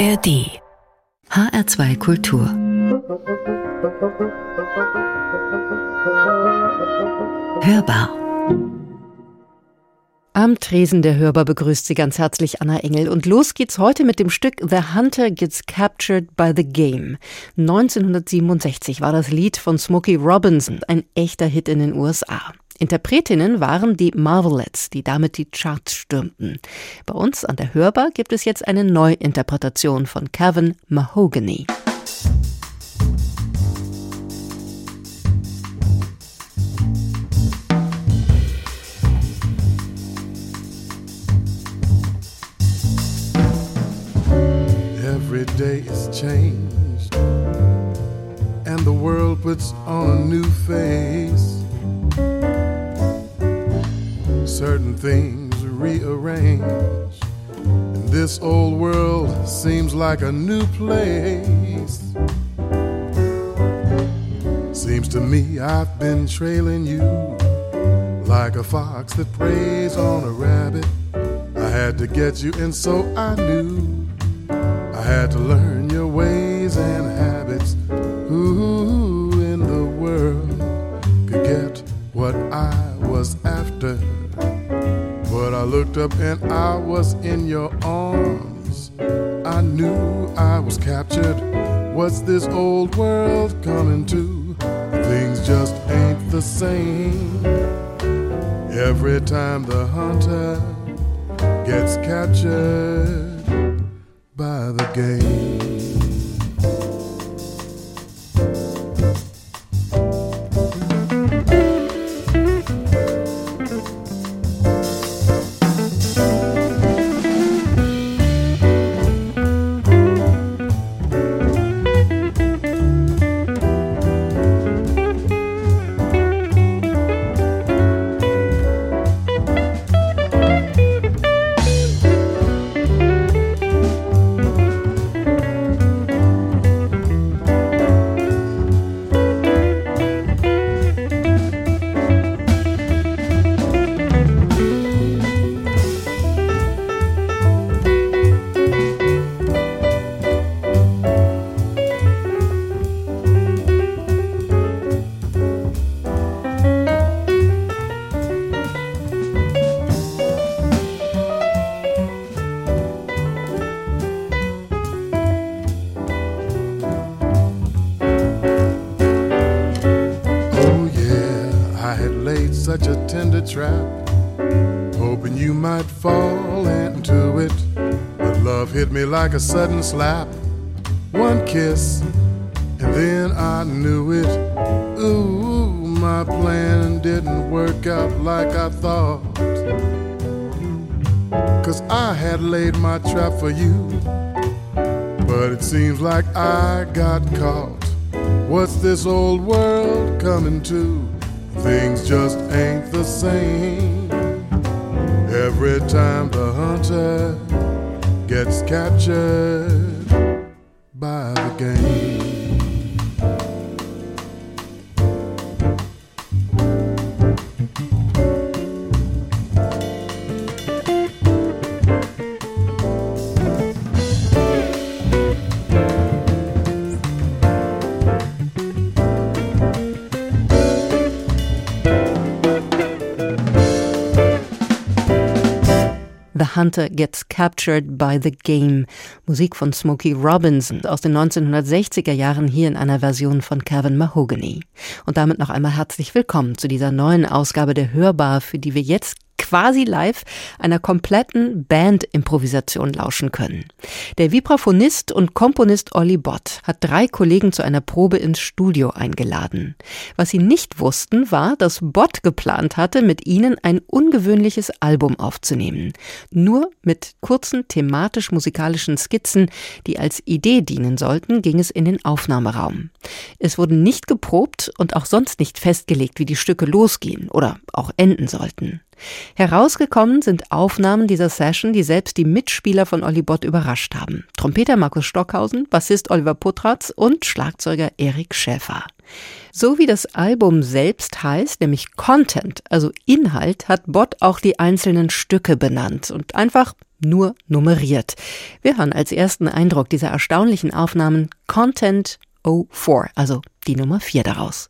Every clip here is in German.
ARD HR2 Kultur Hörbar am Tresen der Hörbar begrüßt Sie ganz herzlich Anna Engel. Und los geht's heute mit dem Stück The Hunter Gets Captured by the Game. 1967 war das Lied von Smokey Robinson ein echter Hit in den USA. Interpretinnen waren die Marvelettes, die damit die Charts stürmten. Bei uns an der Hörbar gibt es jetzt eine Neuinterpretation von Kevin Mahogany. Every day is changed, and the world puts on a new face. Certain things rearrange. And this old world seems like a new place. Seems to me I've been trailing you like a fox that preys on a rabbit. I had to get you, and so I knew I had to learn your ways and habits. Who in the world could get what I was after? But I looked up and I was in your arms. I knew I was captured. What's this old world coming to? Things just ain't the same. Every time the hunter gets captured by the game. Like a sudden slap. One kiss, and then I knew it. Ooh, my plan didn't work out like I thought. Cause I had laid my trap for you. But it seems like I got caught. What's this old world coming to? Things just ain't the same. Every time the hunter gets captured by the game. Hunter Gets Captured by the Game. Musik von Smokey Robinson aus den 1960er Jahren hier in einer Version von Kevin Mahogany. Und damit noch einmal herzlich willkommen zu dieser neuen Ausgabe der Hörbar, für die wir jetzt quasi live einer kompletten Band-Improvisation lauschen können. Der Vibraphonist und Komponist Olli Bott hat drei Kollegen zu einer Probe ins Studio eingeladen. Was sie nicht wussten, war, dass Bott geplant hatte, mit ihnen ein ungewöhnliches Album aufzunehmen. Nur mit kurzen thematisch-musikalischen Skizzen, die als Idee dienen sollten, ging es in den Aufnahmeraum. Es wurden nicht geprobt und auch sonst nicht festgelegt, wie die Stücke losgehen oder auch enden sollten. Herausgekommen sind Aufnahmen dieser Session, die selbst die Mitspieler von Olli Bott überrascht haben. Trompeter Markus Stockhausen, Bassist Oliver Putratz und Schlagzeuger Erik Schäfer. So wie das Album selbst heißt, nämlich Content, also Inhalt, hat Bott auch die einzelnen Stücke benannt und einfach nur nummeriert. Wir hören als ersten Eindruck dieser erstaunlichen Aufnahmen Content 04, also die Nummer 4 daraus.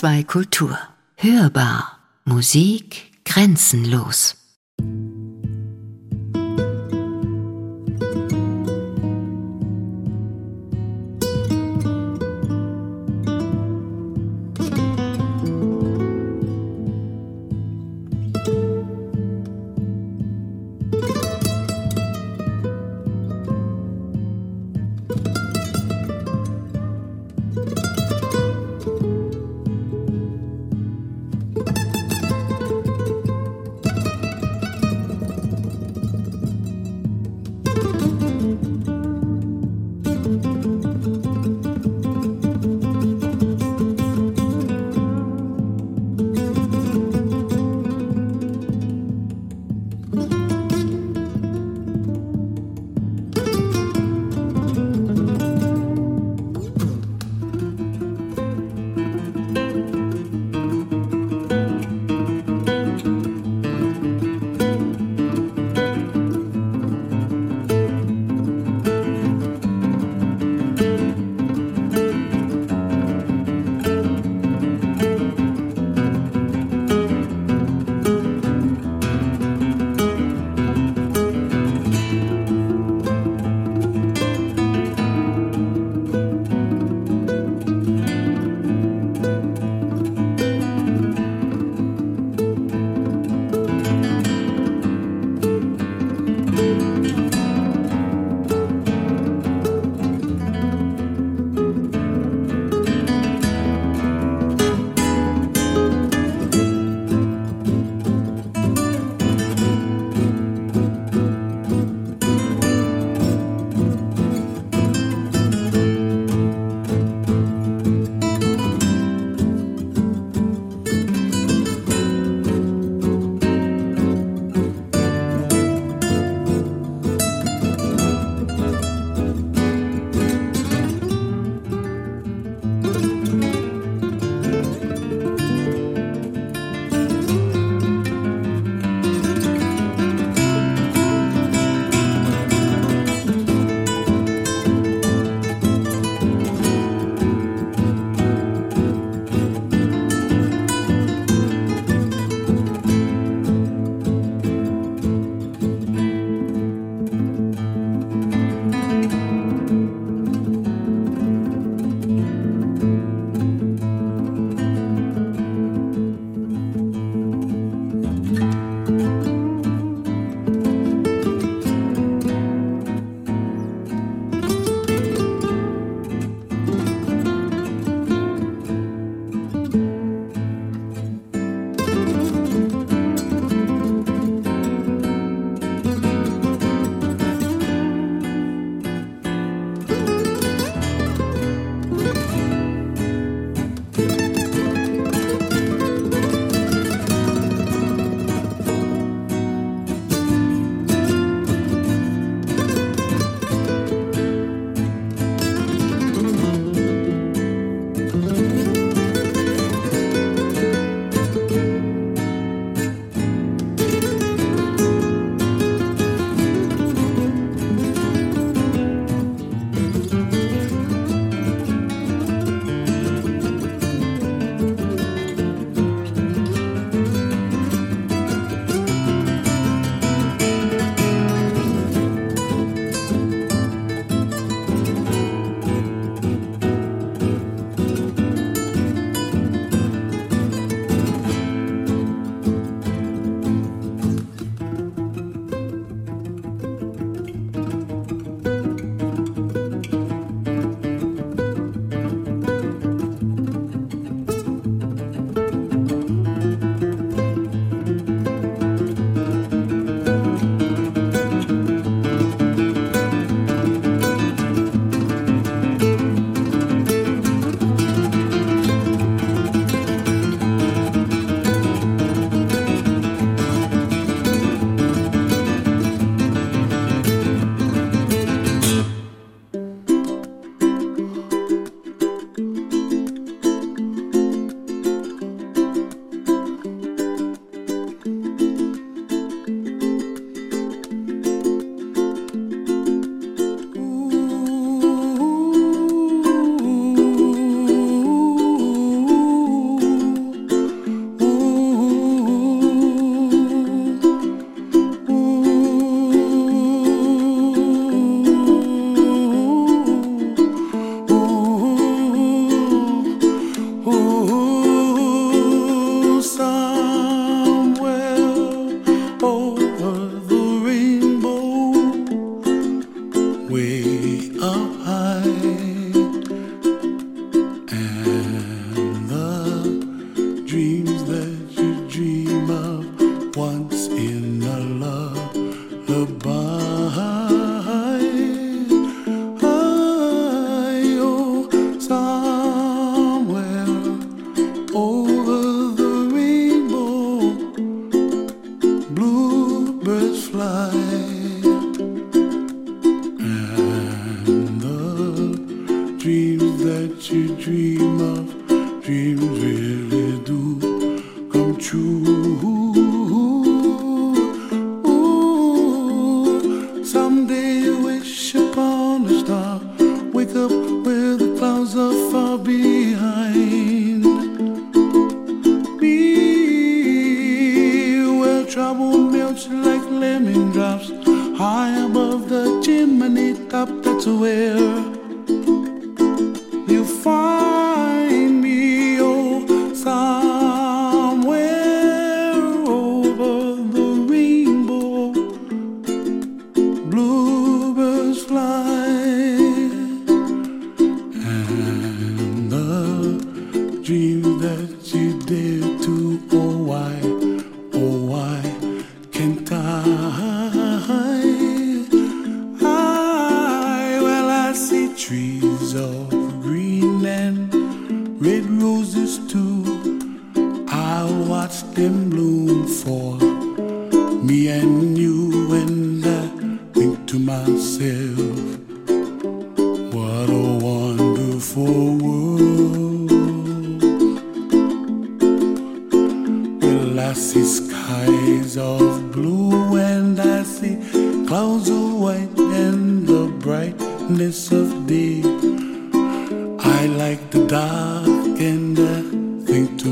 HR2 Kultur. Hörbar. Musik grenzenlos.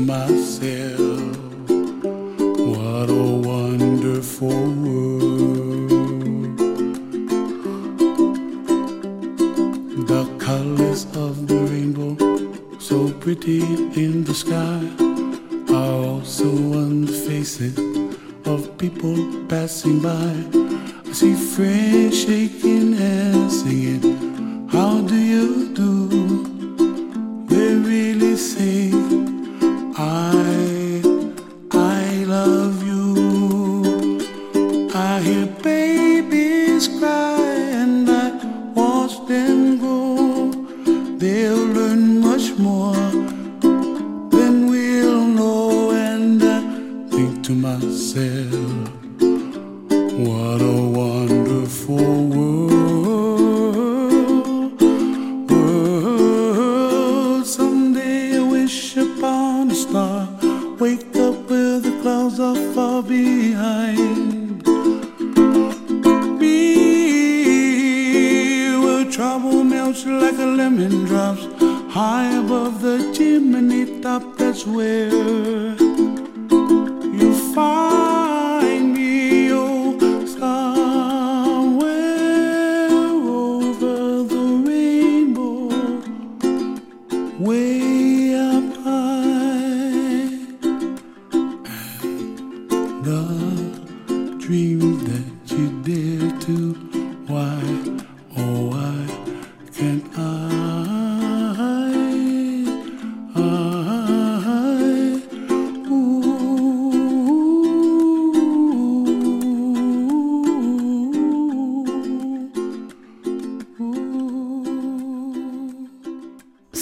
myself. What a wonderful world. The colors of the rainbow, so pretty in the sky, are also on the faces of people passing by. I see friends shaking and singing.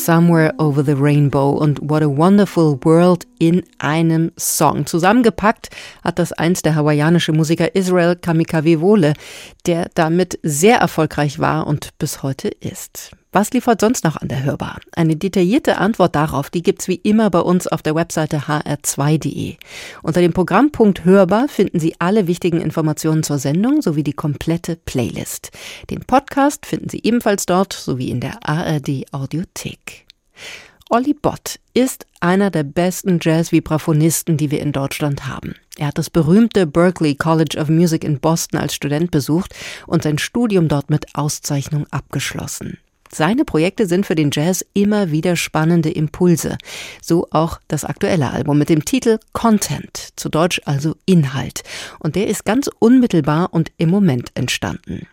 Somewhere Over the Rainbow und What a Wonderful World in einem Song. Zusammengepackt hat das einst der hawaiianische Musiker Israel Kamikawewole, der damit sehr erfolgreich war und bis heute ist. Was liefert sonst noch an der Hörbar? Eine detaillierte Antwort darauf, die gibt's wie immer bei uns auf der Webseite hr2.de. Unter dem Programmpunkt Hörbar finden Sie alle wichtigen Informationen zur Sendung sowie die komplette Playlist. Den Podcast finden Sie ebenfalls dort sowie in der ARD Audiothek. Olli Bott ist einer der besten Jazz-Vibraphonisten, die wir in Deutschland haben. Er hat das berühmte Berklee College of Music in Boston als Student besucht und sein Studium dort mit Auszeichnung abgeschlossen. Seine Projekte sind für den Jazz immer wieder spannende Impulse. So auch das aktuelle Album mit dem Titel Content, zu Deutsch also Inhalt. Und der ist ganz unmittelbar und im Moment entstanden.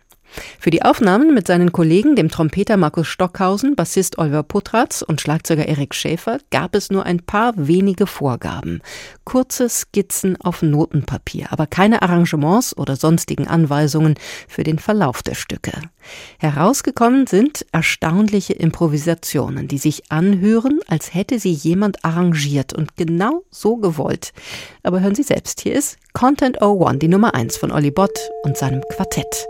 Für die Aufnahmen mit seinen Kollegen, dem Trompeter Markus Stockhausen, Bassist Oliver Putratz und Schlagzeuger Erik Schäfer, gab es nur ein paar wenige Vorgaben. Kurze Skizzen auf Notenpapier, aber keine Arrangements oder sonstigen Anweisungen für den Verlauf der Stücke. Herausgekommen sind erstaunliche Improvisationen, die sich anhören, als hätte sie jemand arrangiert und genau so gewollt. Aber hören Sie selbst, hier ist Content 01, die Nummer 1 von Olli Bott und seinem Quartett.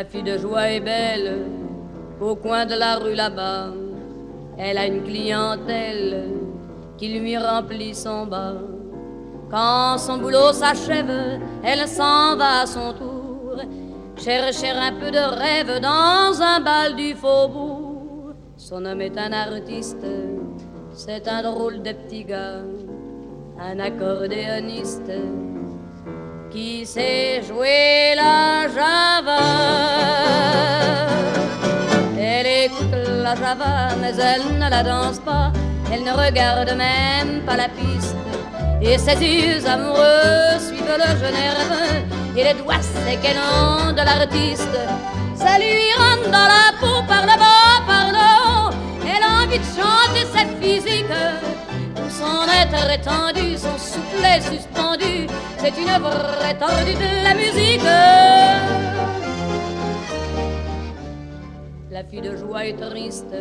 La fille de joie est belle, au coin de la rue là-bas. Elle a une clientèle qui lui remplit son bas. Quand son boulot s'achève, elle s'en va à son tour, chercher un peu de rêve dans un bal du faubourg. Son homme est un artiste, c'est un drôle de petit gars, un accordéoniste qui sait jouer la java. Elle écoute la java, mais elle ne la danse pas, elle ne regarde même pas la piste. Et ses yeux amoureux suivent le jeune nerveux et les doigts séquennants de l'artiste. Ça lui rentre dans la peau par le bas, par haut. Elle a envie de chanter cette physique. Tout son être étendu, son soufflet suspendu. C'est une vraie tordue de la musique. La fille de joie est triste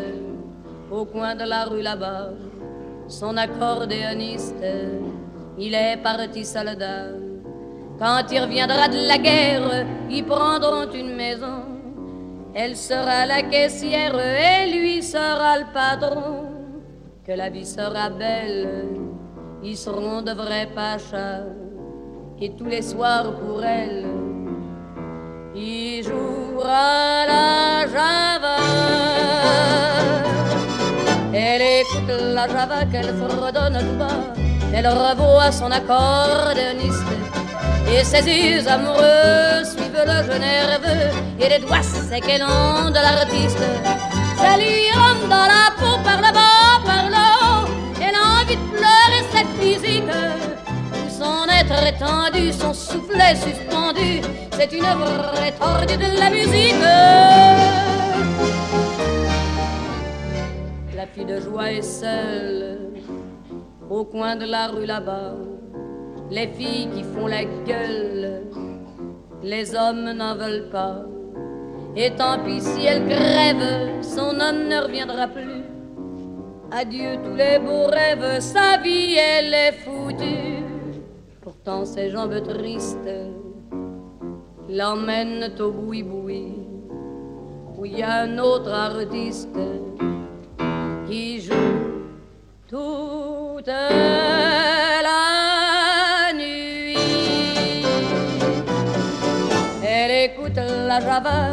au coin de la rue là-bas. Son accordéoniste il est parti soldat. Quand il reviendra de la guerre, ils prendront une maison. Elle sera la caissière et lui sera le patron. Que la vie sera belle, ils seront de vrais pachas. Et tous les soirs pour elle, il jouera la java. Elle écoute la java qu'elle fredonne tout bas elle revoit son accordéoniste et ses yeux amoureux suivent le jeu nerveux et les doigts séquennants de l'artiste. Ça lui rentre dans la peau par le bas, par le haut. Elle a envie de pleurer cette physique. Son être étendu, son soufflet suspendu, c'est une vraie tordue de la musique. La fille de joie est seule au coin de la rue là-bas, les filles qui font la gueule, les hommes n'en veulent pas. Et tant pis si elle crève, son homme ne reviendra plus. Adieu tous les beaux rêves, sa vie elle est foutue. Pourtant ses jambes tristes l'emmènent au boui-boui, où il y a un autre artiste qui joue toute la nuit. Elle écoute la java,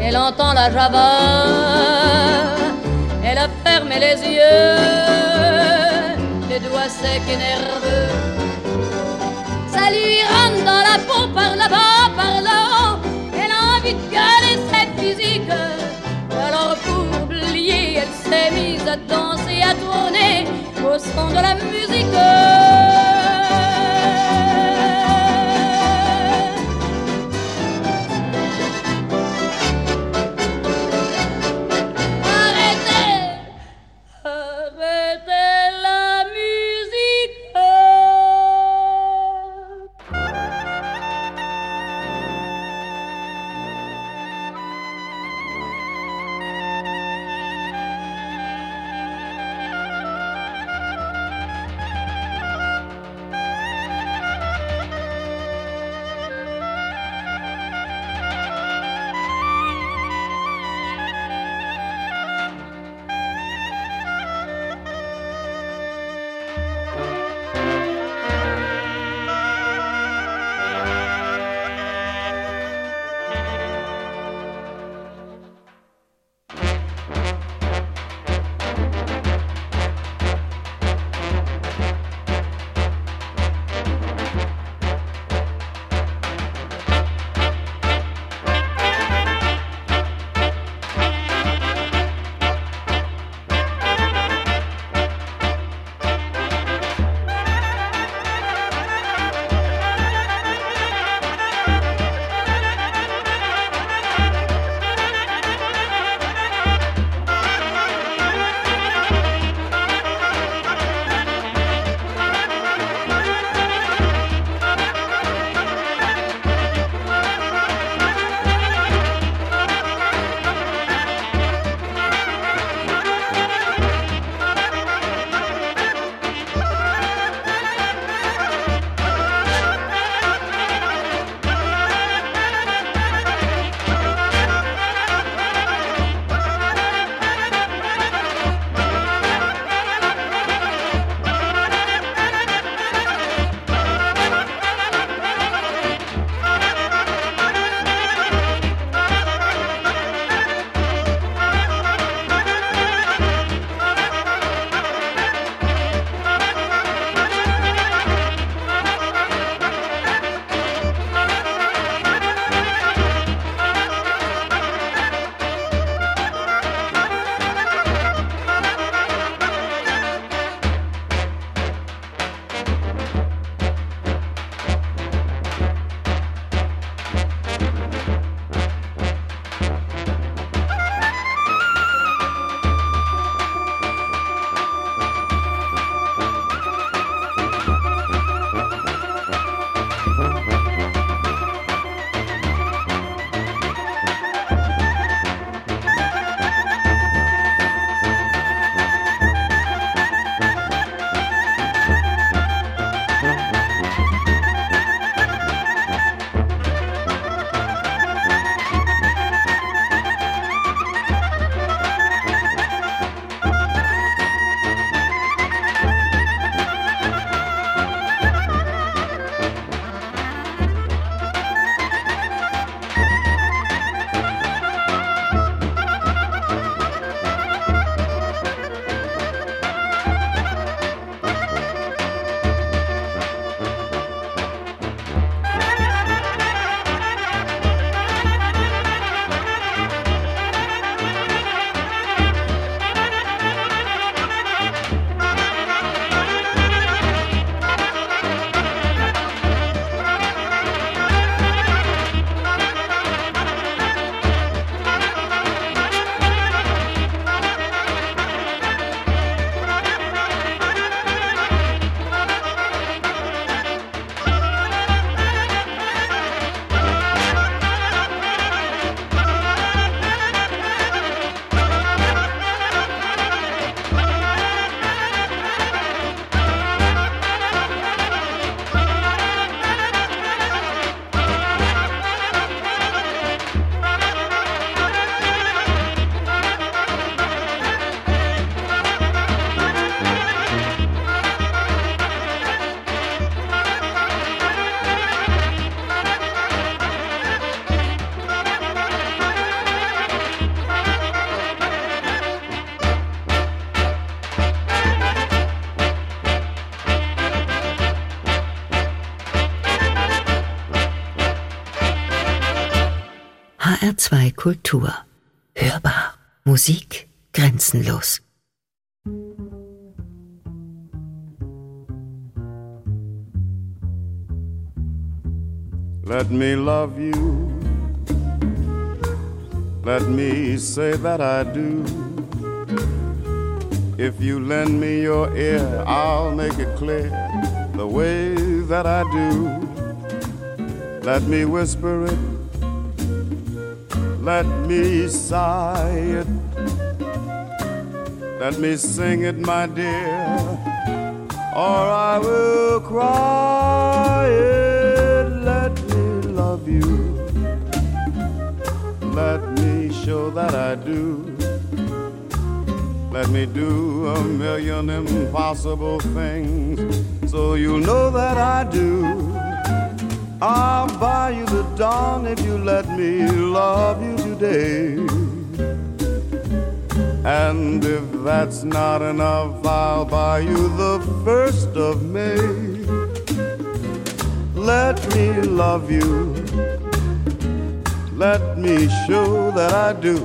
elle entend la java, elle a fermé les yeux, secs et nerveux. Ça lui rentre dans la peau par là-bas, par là-haut, elle a envie de gueuler cette physique. Alors pour oublier, elle s'est mise à danser, à tourner au son de la musique. Kultur. Hörbar. Musik grenzenlos. Let me love you. Let me say that I do. If you lend me your ear, I'll make it clear the way that I do. Let me whisper it. Let me sigh it. Let me sing it, my dear, or I will cry it. Let me love you. Let me show that I do. Let me do a million impossible things so you'll know that I do. I'll buy you the dawn if you let me love you today. And if that's not enough, I'll buy you the first of May. Let me love you. Let me show that I do.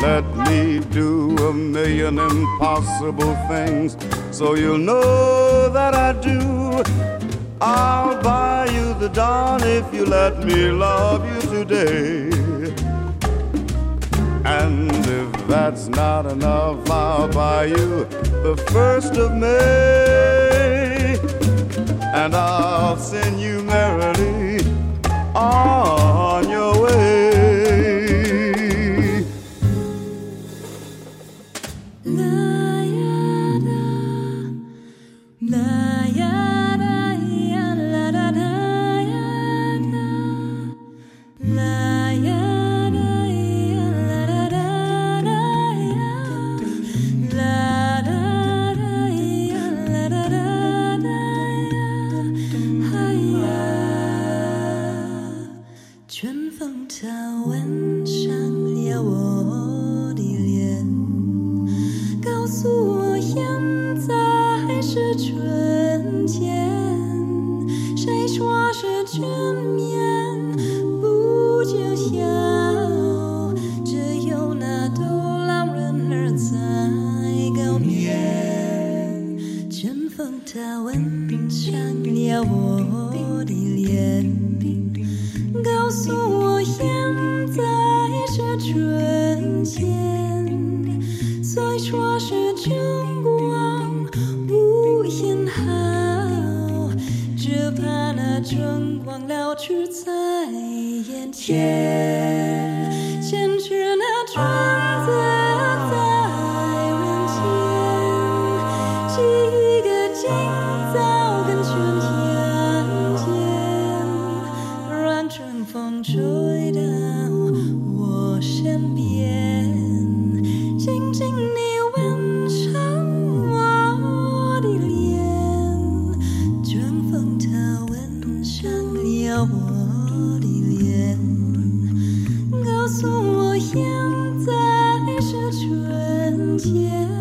Let me do a million impossible things so you'll know that I do. I'll buy you the dawn if you let me love you today. And if that's not enough, I'll buy you the first of May. And I'll send you merrily on 前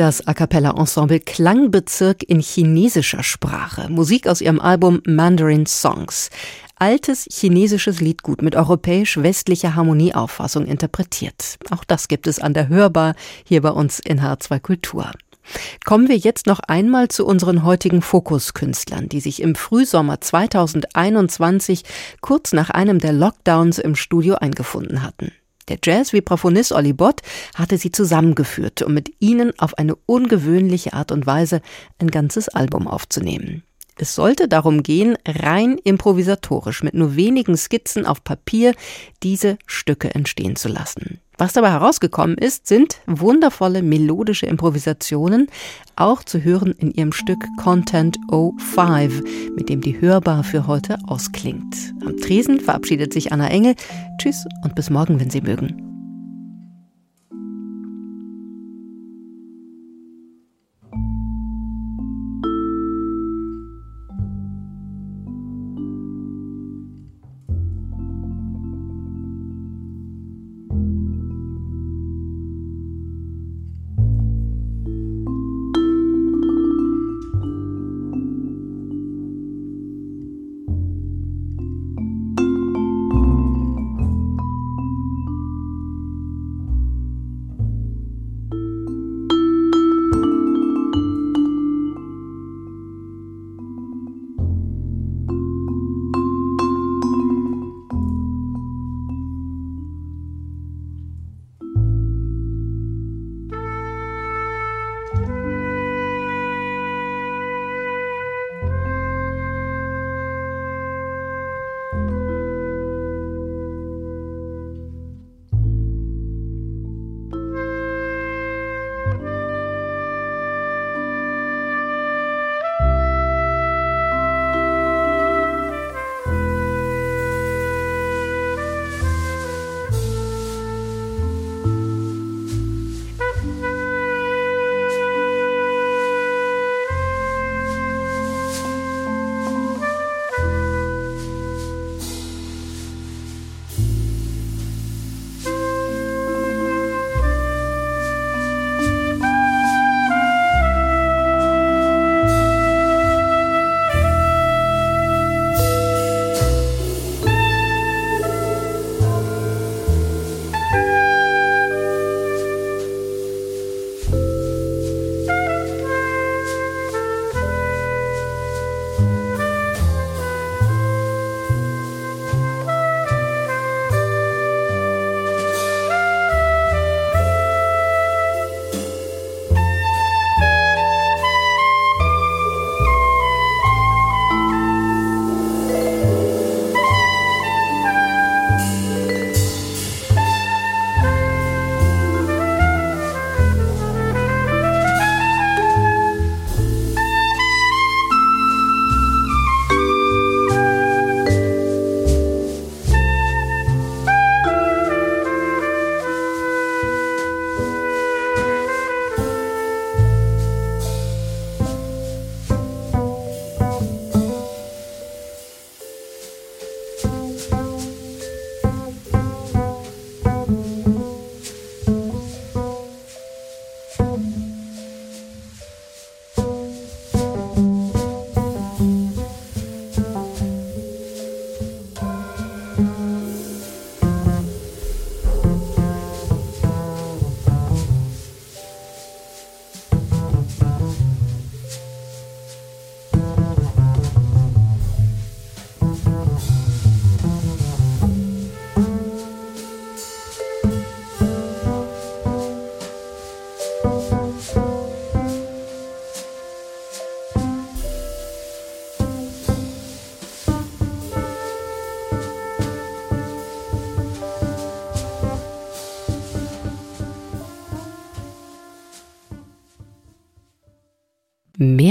Das A cappella Ensemble Klangbezirk in chinesischer Sprache. Musik aus ihrem Album Mandarin Songs. Altes chinesisches Liedgut mit europäisch-westlicher Harmonieauffassung interpretiert. Auch das gibt es an der Hörbar hier bei uns in H2 Kultur. Kommen wir jetzt noch einmal zu unseren heutigen Fokuskünstlern, die sich im Frühsommer 2021 kurz nach einem der Lockdowns im Studio eingefunden hatten. Der Jazz-Vibraphonist Olli Bott hatte sie zusammengeführt, um mit ihnen auf eine ungewöhnliche Art und Weise ein ganzes Album aufzunehmen. Es sollte darum gehen, rein improvisatorisch mit nur wenigen Skizzen auf Papier diese Stücke entstehen zu lassen. Was dabei herausgekommen ist, sind wundervolle melodische Improvisationen, auch zu hören in ihrem Stück Content 05, mit dem die Hörbar für heute ausklingt. Am Tresen verabschiedet sich Anna Engel. Tschüss und bis morgen, wenn Sie mögen.